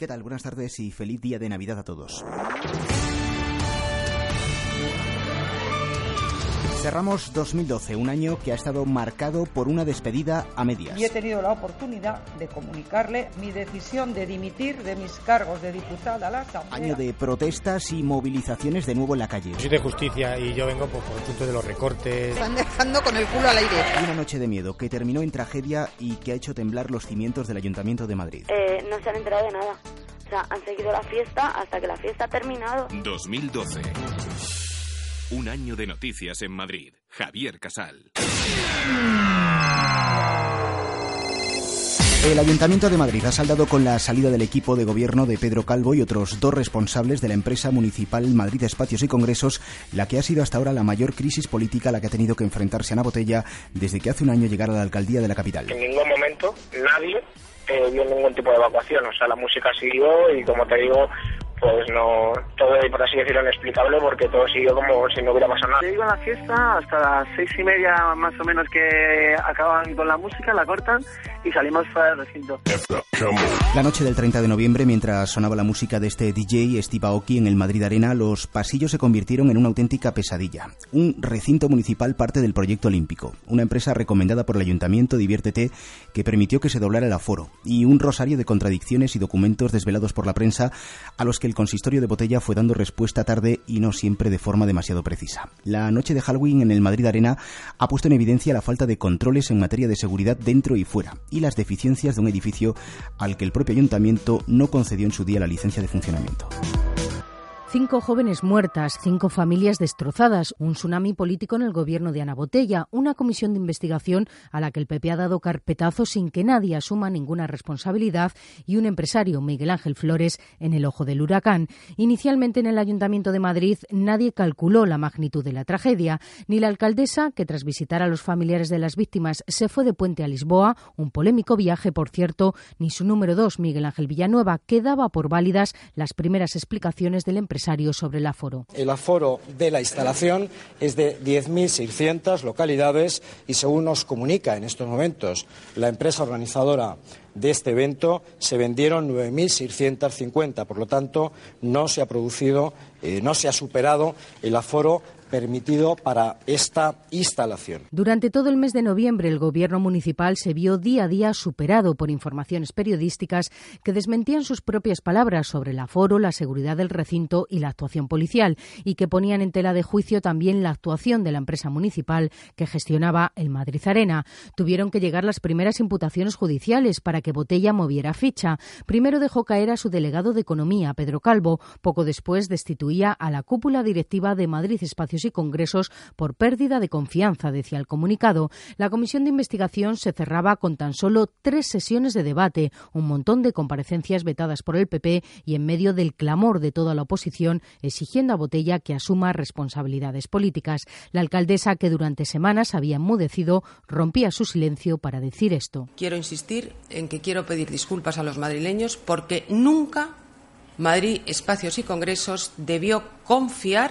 ¿Qué tal? Buenas tardes y feliz día de Navidad a todos. Cerramos 2012, un año que ha estado marcado por una despedida a medias. Y he tenido la oportunidad de comunicarle mi decisión de dimitir de mis cargos de diputada a la Asamblea. Año de protestas y movilizaciones de nuevo en la calle. Soy de justicia y yo vengo por, por el punto de los recortes. Están dejando con el culo al aire. Una noche de miedo que terminó en tragedia y que ha hecho temblar los cimientos del Ayuntamiento de Madrid. Eh, no se han enterado de nada. O sea, han seguido la fiesta hasta que la fiesta ha terminado. 2012. Un año de noticias en Madrid. Javier Casal. El Ayuntamiento de Madrid ha saldado con la salida del equipo de gobierno de Pedro Calvo y otros dos responsables de la empresa municipal Madrid Espacios y Congresos, la que ha sido hasta ahora la mayor crisis política a la que ha tenido que enfrentarse Ana Botella desde que hace un año llegara a la alcaldía de la capital. En ningún momento nadie eh, vio ningún tipo de evacuación, o sea, la música siguió y como te digo, pues no, todo por así decirlo inexplicable porque todo siguió como si no hubiera pasado nada. Llego a la fiesta hasta las seis y media más o menos que acaban con la música, la cortan y salimos fuera del recinto. La noche del 30 de noviembre, mientras sonaba la música de este DJ Steve Aoki en el Madrid Arena, los pasillos se convirtieron en una auténtica pesadilla. Un recinto municipal parte del proyecto olímpico, una empresa recomendada por el ayuntamiento Diviértete que permitió que se doblara el aforo, y un rosario de contradicciones y documentos desvelados por la prensa a los que el consistorio de Botella fue dando respuesta tarde y no siempre de forma demasiado precisa. La noche de Halloween en el Madrid Arena ha puesto en evidencia la falta de controles en materia de seguridad dentro y fuera y las deficiencias de un edificio al que el propio ayuntamiento no concedió en su día la licencia de funcionamiento. Cinco jóvenes muertas, cinco familias destrozadas, un tsunami político en el gobierno de Ana Botella, una comisión de investigación a la que el PP ha dado carpetazo sin que nadie asuma ninguna responsabilidad y un empresario, Miguel Ángel Flores, en el ojo del huracán. Inicialmente en el Ayuntamiento de Madrid nadie calculó la magnitud de la tragedia, ni la alcaldesa, que tras visitar a los familiares de las víctimas se fue de puente a Lisboa, un polémico viaje, por cierto, ni su número dos, Miguel Ángel Villanueva, que daba por válidas las primeras explicaciones del empresario sobre el aforo. El aforo de la instalación es de 10.600 localidades y según nos comunica en estos momentos la empresa organizadora de este evento se vendieron 9.650. Por lo tanto, no se ha producido, eh, no se ha superado el aforo permitido para esta instalación. Durante todo el mes de noviembre, el Gobierno municipal se vio día a día superado por informaciones periodísticas que desmentían sus propias palabras sobre el aforo, la seguridad del recinto y la actuación policial, y que ponían en tela de juicio también la actuación de la empresa municipal que gestionaba el Madrid Arena. Tuvieron que llegar las primeras imputaciones judiciales para que Botella moviera ficha. Primero dejó caer a su delegado de Economía, Pedro Calvo. Poco después destituía a la cúpula directiva de Madrid Espacios y Congresos por pérdida de confianza, decía el comunicado. La comisión de investigación se cerraba con tan solo tres sesiones de debate, un montón de comparecencias vetadas por el PP y en medio del clamor de toda la oposición exigiendo a Botella que asuma responsabilidades políticas. La alcaldesa, que durante semanas había enmudecido, rompía su silencio para decir esto. Quiero insistir en que quiero pedir disculpas a los madrileños porque nunca Madrid Espacios y Congresos debió confiar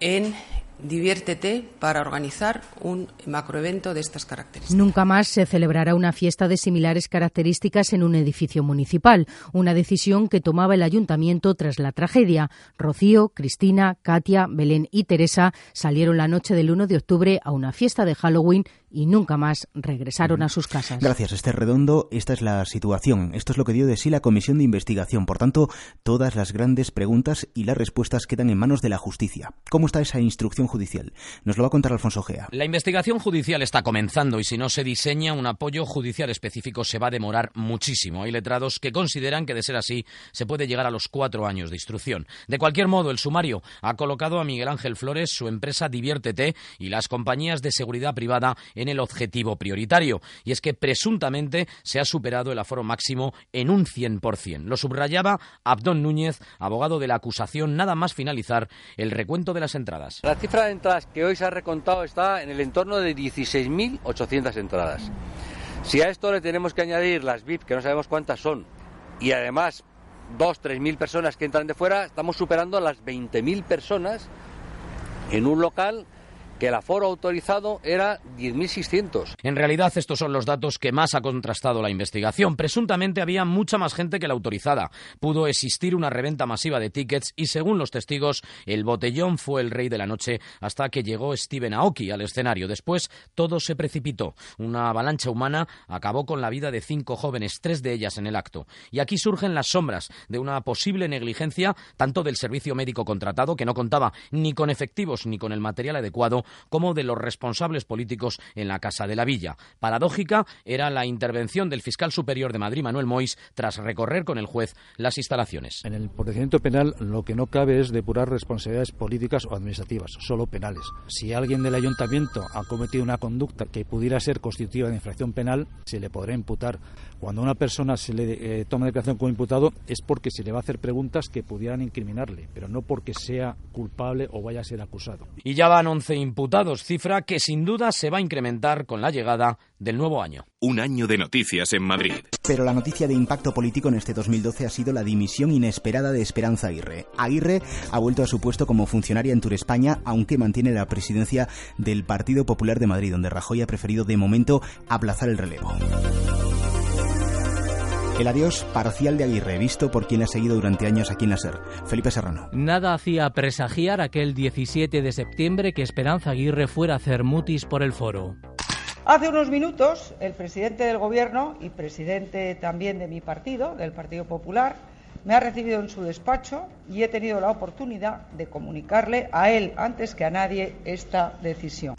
en Diviértete para organizar un macroevento de estas características. Nunca más se celebrará una fiesta de similares características en un edificio municipal, una decisión que tomaba el ayuntamiento tras la tragedia. Rocío, Cristina, Katia, Belén y Teresa salieron la noche del 1 de octubre a una fiesta de Halloween y nunca más regresaron a sus casas. Gracias, Esther Redondo. Esta es la situación. Esto es lo que dio de sí la comisión de investigación. Por tanto, todas las grandes preguntas y las respuestas quedan en manos de la justicia. ¿Cómo está esa instrucción judicial? Nos lo va a contar Alfonso Gea. La investigación judicial está comenzando y si no se diseña un apoyo judicial específico se va a demorar muchísimo. Hay letrados que consideran que de ser así se puede llegar a los cuatro años de instrucción. De cualquier modo, el sumario ha colocado a Miguel Ángel Flores, su empresa Diviértete y las compañías de seguridad privada en el objetivo prioritario, y es que presuntamente se ha superado el aforo máximo en un 100%. Lo subrayaba Abdón Núñez, abogado de la acusación, nada más finalizar el recuento de las entradas. La cifra de entradas que hoy se ha recontado está en el entorno de 16.800 entradas. Si a esto le tenemos que añadir las VIP, que no sabemos cuántas son, y además dos, tres mil personas que entran de fuera, estamos superando las 20.000 personas en un local que el aforo autorizado era 10.600. En realidad, estos son los datos que más ha contrastado la investigación. Presuntamente había mucha más gente que la autorizada. Pudo existir una reventa masiva de tickets y, según los testigos, el botellón fue el rey de la noche hasta que llegó Steven Aoki al escenario. Después, todo se precipitó. Una avalancha humana acabó con la vida de cinco jóvenes, tres de ellas en el acto. Y aquí surgen las sombras de una posible negligencia tanto del servicio médico contratado, que no contaba ni con efectivos ni con el material adecuado, como de los responsables políticos en la Casa de la Villa. Paradójica era la intervención del fiscal superior de Madrid, Manuel Mois, tras recorrer con el juez las instalaciones. En el procedimiento penal lo que no cabe es depurar responsabilidades políticas o administrativas, solo penales. Si alguien del ayuntamiento ha cometido una conducta que pudiera ser constitutiva de infracción penal, se le podrá imputar. Cuando a una persona se le eh, toma declaración como imputado es porque se le va a hacer preguntas que pudieran incriminarle, pero no porque sea culpable o vaya a ser acusado. Y ya van 11 imputados, cifra que sin duda se va a incrementar con la llegada del nuevo año. Un año de noticias en Madrid. Pero la noticia de impacto político en este 2012 ha sido la dimisión inesperada de Esperanza Aguirre. Aguirre ha vuelto a su puesto como funcionaria en Tour España, aunque mantiene la presidencia del Partido Popular de Madrid, donde Rajoy ha preferido de momento aplazar el relevo. El adiós parcial de Aguirre, visto por quien ha seguido durante años aquí en la SER. Felipe Serrano. Nada hacía presagiar aquel 17 de septiembre que Esperanza Aguirre fuera a hacer mutis por el foro. Hace unos minutos, el presidente del Gobierno y presidente también de mi partido, del Partido Popular, me ha recibido en su despacho y he tenido la oportunidad de comunicarle a él, antes que a nadie, esta decisión.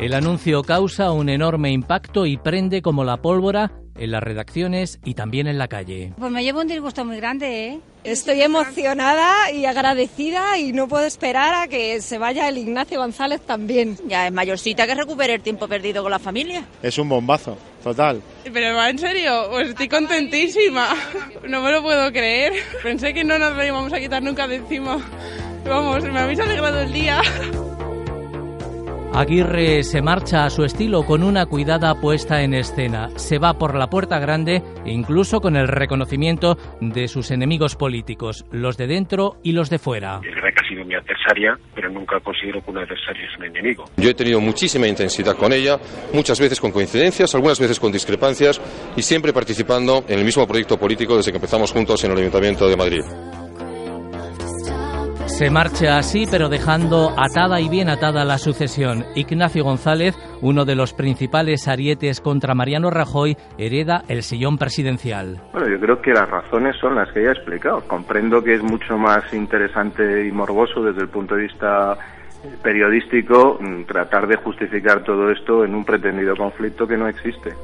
El anuncio causa un enorme impacto y prende como la pólvora en las redacciones y también en la calle. Pues me llevo un disgusto muy grande, ¿eh? Estoy emocionada y agradecida y no puedo esperar a que se vaya el Ignacio González también. Ya es mayorcita que recupere el tiempo perdido con la familia. Es un bombazo, total. Pero va en serio, pues estoy contentísima. No me lo puedo creer. Pensé que no nos lo íbamos a quitar nunca de encima. Vamos, me habéis alegrado el día. Aguirre se marcha a su estilo con una cuidada puesta en escena. Se va por la puerta grande, incluso con el reconocimiento de sus enemigos políticos, los de dentro y los de fuera. Es verdad que ha sido mi adversaria, pero nunca considero que un adversario es un enemigo. Yo he tenido muchísima intensidad con ella, muchas veces con coincidencias, algunas veces con discrepancias y siempre participando en el mismo proyecto político desde que empezamos juntos en el Ayuntamiento de Madrid. Se marcha así, pero dejando atada y bien atada la sucesión. Ignacio González, uno de los principales arietes contra Mariano Rajoy, hereda el sillón presidencial. Bueno, yo creo que las razones son las que ya he explicado. Comprendo que es mucho más interesante y morboso desde el punto de vista periodístico mm, tratar de justificar todo esto en un pretendido conflicto que no existe.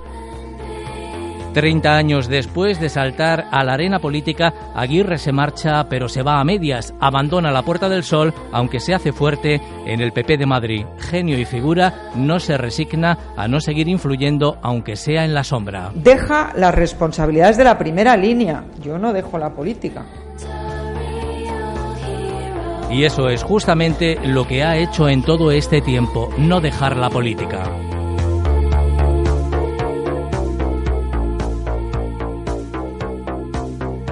Treinta años después de saltar a la arena política, Aguirre se marcha, pero se va a medias, abandona la Puerta del Sol, aunque se hace fuerte en el PP de Madrid. Genio y figura, no se resigna a no seguir influyendo, aunque sea en la sombra. Deja las responsabilidades de la primera línea. Yo no dejo la política. Y eso es justamente lo que ha hecho en todo este tiempo, no dejar la política.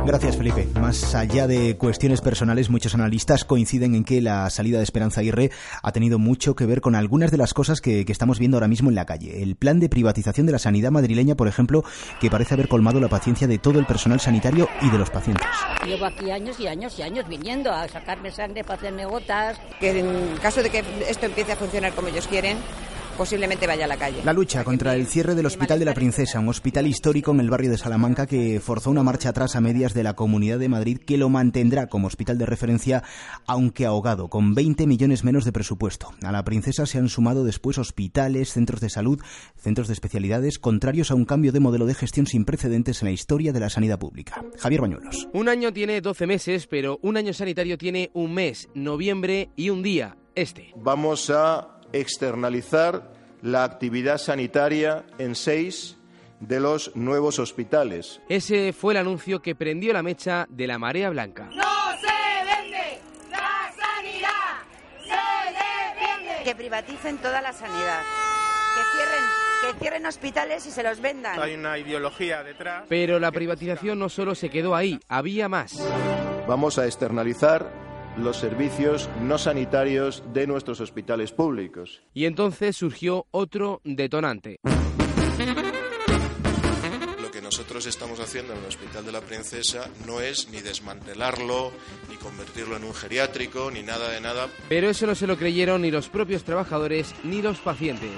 Gracias, Felipe. Más allá de cuestiones personales, muchos analistas coinciden en que la salida de Esperanza Aguirre ha tenido mucho que ver con algunas de las cosas que, que, estamos viendo ahora mismo en la calle. El plan de privatización de la sanidad madrileña, por ejemplo, que parece haber colmado la paciencia de todo el personal sanitario y de los pacientes. Llevo aquí años y años y años viniendo a sacarme sangre para hacerme gotas. Que en caso de que esto empiece a funcionar como ellos quieren, posiblemente vaya a la calle. La lucha contra el cierre del Hospital de la Princesa, un hospital histórico en el barrio de Salamanca que forzó una marcha atrás a medias de la Comunidad de Madrid que lo mantendrá como hospital de referencia, aunque ahogado, con 20 millones menos de presupuesto. A la Princesa se han sumado después hospitales, centros de salud, centros de especialidades, contrarios a un cambio de modelo de gestión sin precedentes en la historia de la sanidad pública. Javier Bañuelos. Un año tiene 12 meses, pero un año sanitario tiene un mes, noviembre y un día, este. Vamos a externalizar la actividad sanitaria en seis de los nuevos hospitales. Ese fue el anuncio que prendió la mecha de la marea blanca. ¡No se vende! ¡La sanidad se defiende! Que privaticen toda la sanidad. Que cierren, que cierren hospitales y se los vendan. Hay una ideología detrás. Pero la privatización no solo se quedó ahí, había más. Vamos a externalizar los servicios no sanitarios de nuestros hospitales públicos. Y entonces surgió otro detonante. Lo que nosotros estamos haciendo en el Hospital de la Princesa no es ni desmantelarlo, ni convertirlo en un geriátrico, ni nada de nada. Pero eso no se lo creyeron ni los propios trabajadores ni los pacientes.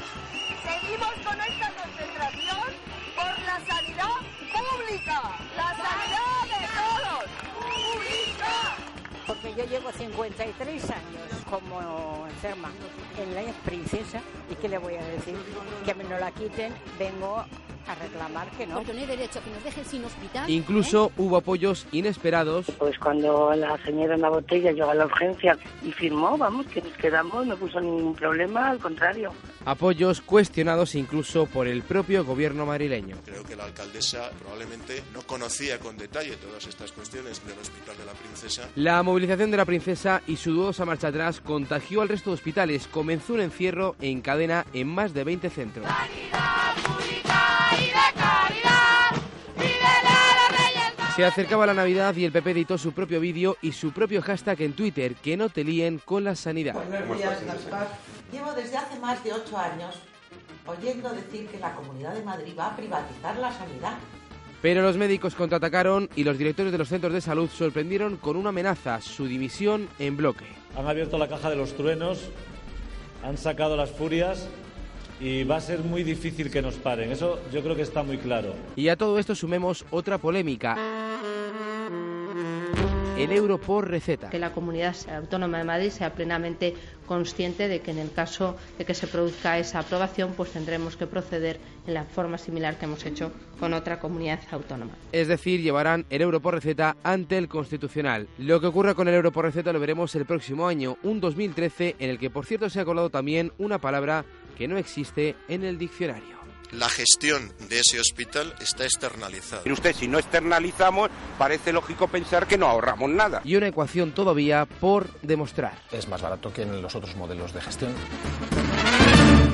Yo llevo 53 años como enferma en la princesa y ¿qué le voy a decir? Que me no la quiten, vengo a reclamar que no. Porque no hay derecho a que nos dejen sin hospital. Incluso hubo apoyos inesperados. Pues cuando la señora en la botella llegó a la urgencia y firmó, vamos, que nos quedamos, no puso ningún problema, al contrario. Apoyos cuestionados incluso por el propio gobierno madrileño. Creo que la alcaldesa probablemente no conocía con detalle todas estas cuestiones del Hospital de la Princesa. La movilización de la princesa y su dudosa marcha atrás contagió al resto de hospitales. Comenzó un encierro en cadena en más de 20 centros. Se acercaba la Navidad y el PP editó su propio vídeo y su propio hashtag en Twitter, que no te líen con la sanidad. Buenos días, Gaspar. Llevo desde hace más de ocho años oyendo decir que la Comunidad de Madrid va a privatizar la sanidad. Pero los médicos contraatacaron y los directores de los centros de salud sorprendieron con una amenaza, su dimisión en bloque. Han abierto la caja de los truenos, han sacado las furias y va a ser muy difícil que nos paren. Eso yo creo que está muy claro. Y a todo esto sumemos otra polémica. El euro por receta. Que la comunidad autónoma de Madrid sea plenamente consciente de que en el caso de que se produzca esa aprobación, pues tendremos que proceder en la forma similar que hemos hecho con otra comunidad autónoma. Es decir, llevarán el euro por receta ante el Constitucional. Lo que ocurra con el euro por receta lo veremos el próximo año, un 2013, en el que por cierto se ha colado también una palabra que no existe en el diccionario. La gestión de ese hospital está externalizada. Pero usted, si no externalizamos, parece lógico pensar que no ahorramos nada. Y una ecuación todavía por demostrar. Es más barato que en los otros modelos de gestión.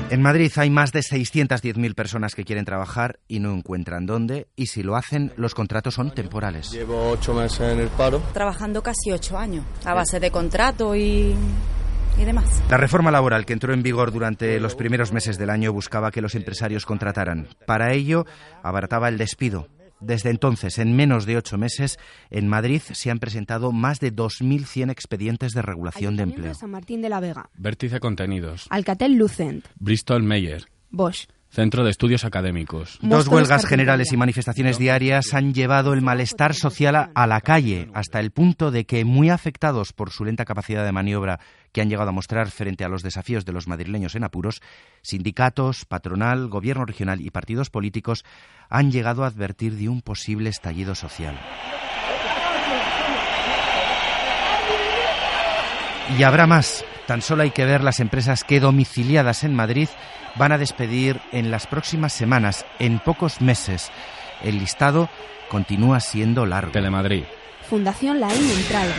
En Madrid hay más de 610.000 personas que quieren trabajar y no encuentran dónde, y si lo hacen, los contratos son temporales. Llevo ocho meses en el paro. Trabajando casi ocho años, a base de contrato y y demás. La reforma laboral que entró en vigor durante los primeros meses del año buscaba que los empresarios contrataran. Para ello, abarataba el despido. Desde entonces, en menos de ocho meses, en Madrid se han presentado más de 2.100 expedientes de regulación de empleo. San Martín de la Vega. Vértice Contenidos. Alcatel Lucent. Bristol Meyer. Bosch. Centro de Estudios Académicos. Dos huelgas generales y manifestaciones diarias han llevado el malestar social a la calle, hasta el punto de que, muy afectados por su lenta capacidad de maniobra que han llegado a mostrar frente a los desafíos de los madrileños en apuros, sindicatos, patronal, gobierno regional y partidos políticos han llegado a advertir de un posible estallido social. Y habrá más. Tan solo hay que ver las empresas que domiciliadas en Madrid van a despedir en las próximas semanas, en pocos meses. El listado continúa siendo largo. Telemadrid. Fundación La Entralgo.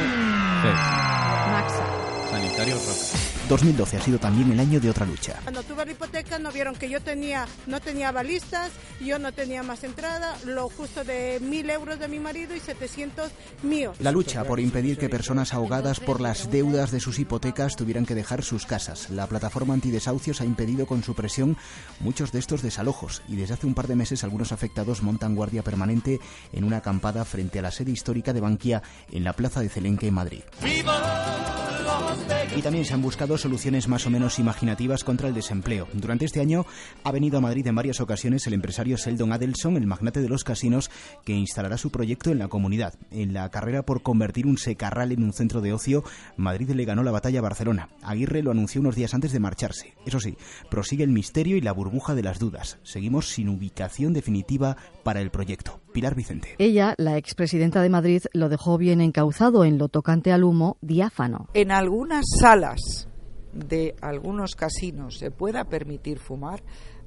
Maxa. Sanitario Roca. 2012 ha sido también el año de otra lucha. Cuando tuve la hipoteca no vieron que yo tenía, no tenía balistas, yo no tenía más entrada, lo justo de mil euros de mi marido y 700 míos. La lucha por impedir que personas ahogadas por las deudas de sus hipotecas tuvieran que dejar sus casas. La plataforma antidesahucios ha impedido con su presión muchos de estos desalojos y desde hace un par de meses algunos afectados montan guardia permanente en una acampada frente a la sede histórica de Bankia en la plaza de Celenque en Madrid. Y también se han buscado soluciones más o menos imaginativas contra el desempleo. Durante este año ha venido a Madrid en varias ocasiones el empresario Seldon Adelson, el magnate de los casinos, que instalará su proyecto en la comunidad. En la carrera por convertir un secarral en un centro de ocio, Madrid le ganó la batalla a Barcelona. Aguirre lo anunció unos días antes de marcharse. Eso sí, prosigue el misterio y la burbuja de las dudas. Seguimos sin ubicación definitiva para el proyecto. Pilar Vicente. Ella, la expresidenta de Madrid, lo dejó bien encauzado en lo tocante al humo diáfano. En algunas salas de algunos casinos se pueda permitir fumar,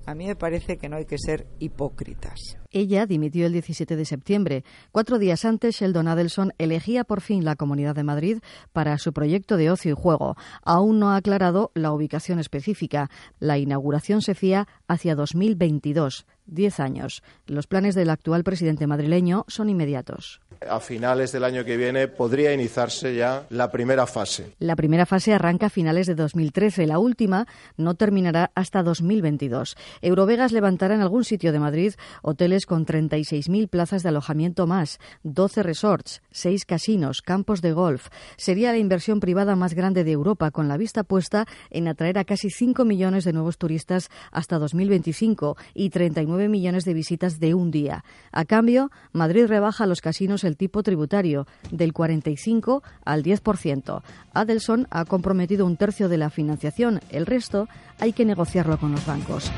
a mí me parece que no hay que ser hipócritas. Ella dimitió el 17 de septiembre. Cuatro días antes, Sheldon Adelson elegía por fin la Comunidad de Madrid para su proyecto de ocio y juego. Aún no ha aclarado la ubicación específica. La inauguración se fía hacia 2022. 10 años. Los planes del actual presidente madrileño son inmediatos. A finales del año que viene podría iniciarse ya la primera fase. La primera fase arranca a finales de 2013. La última no terminará hasta 2022. Eurovegas levantará en algún sitio de Madrid hoteles con 36.000 plazas de alojamiento más, 12 resorts, 6 casinos, campos de golf. Sería la inversión privada más grande de Europa, con la vista puesta en atraer a casi 5 millones de nuevos turistas hasta 2025 y 39 millones de visitas de un día. A cambio, Madrid rebaja a los casinos el tipo tributario del 45 al 10%. Adelson ha comprometido un tercio de la financiación, el resto hay que negociarlo con los bancos.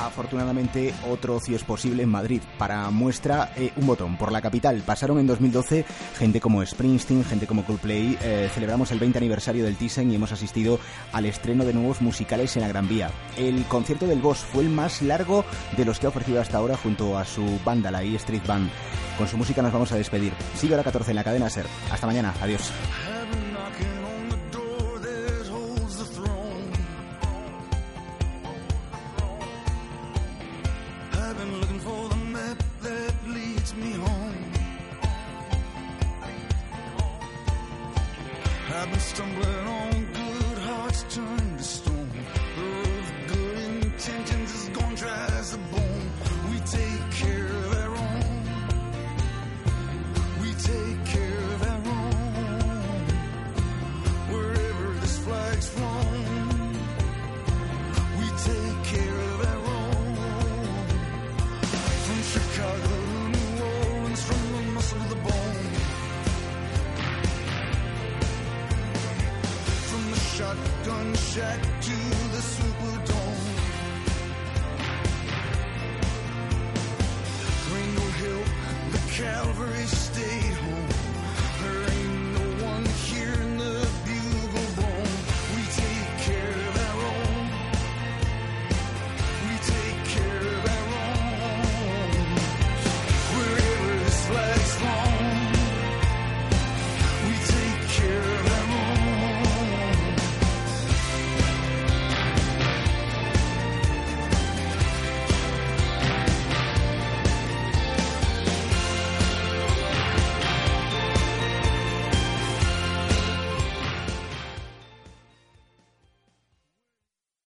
Afortunadamente, otro ocio es posible en Madrid. Para muestra, eh, un botón por la capital. Pasaron en 2012 gente como Springsteen, gente como Coldplay. Eh, celebramos el 20 aniversario del Thyssen y hemos asistido al estreno de nuevos musicales en la Gran Vía. El concierto del Boss fue el más largo de los que ha ofrecido hasta ahora junto a su banda, la E Street Band. Con su música nos vamos a despedir. Sigue a la 14 en la cadena Ser. Hasta mañana. Adiós.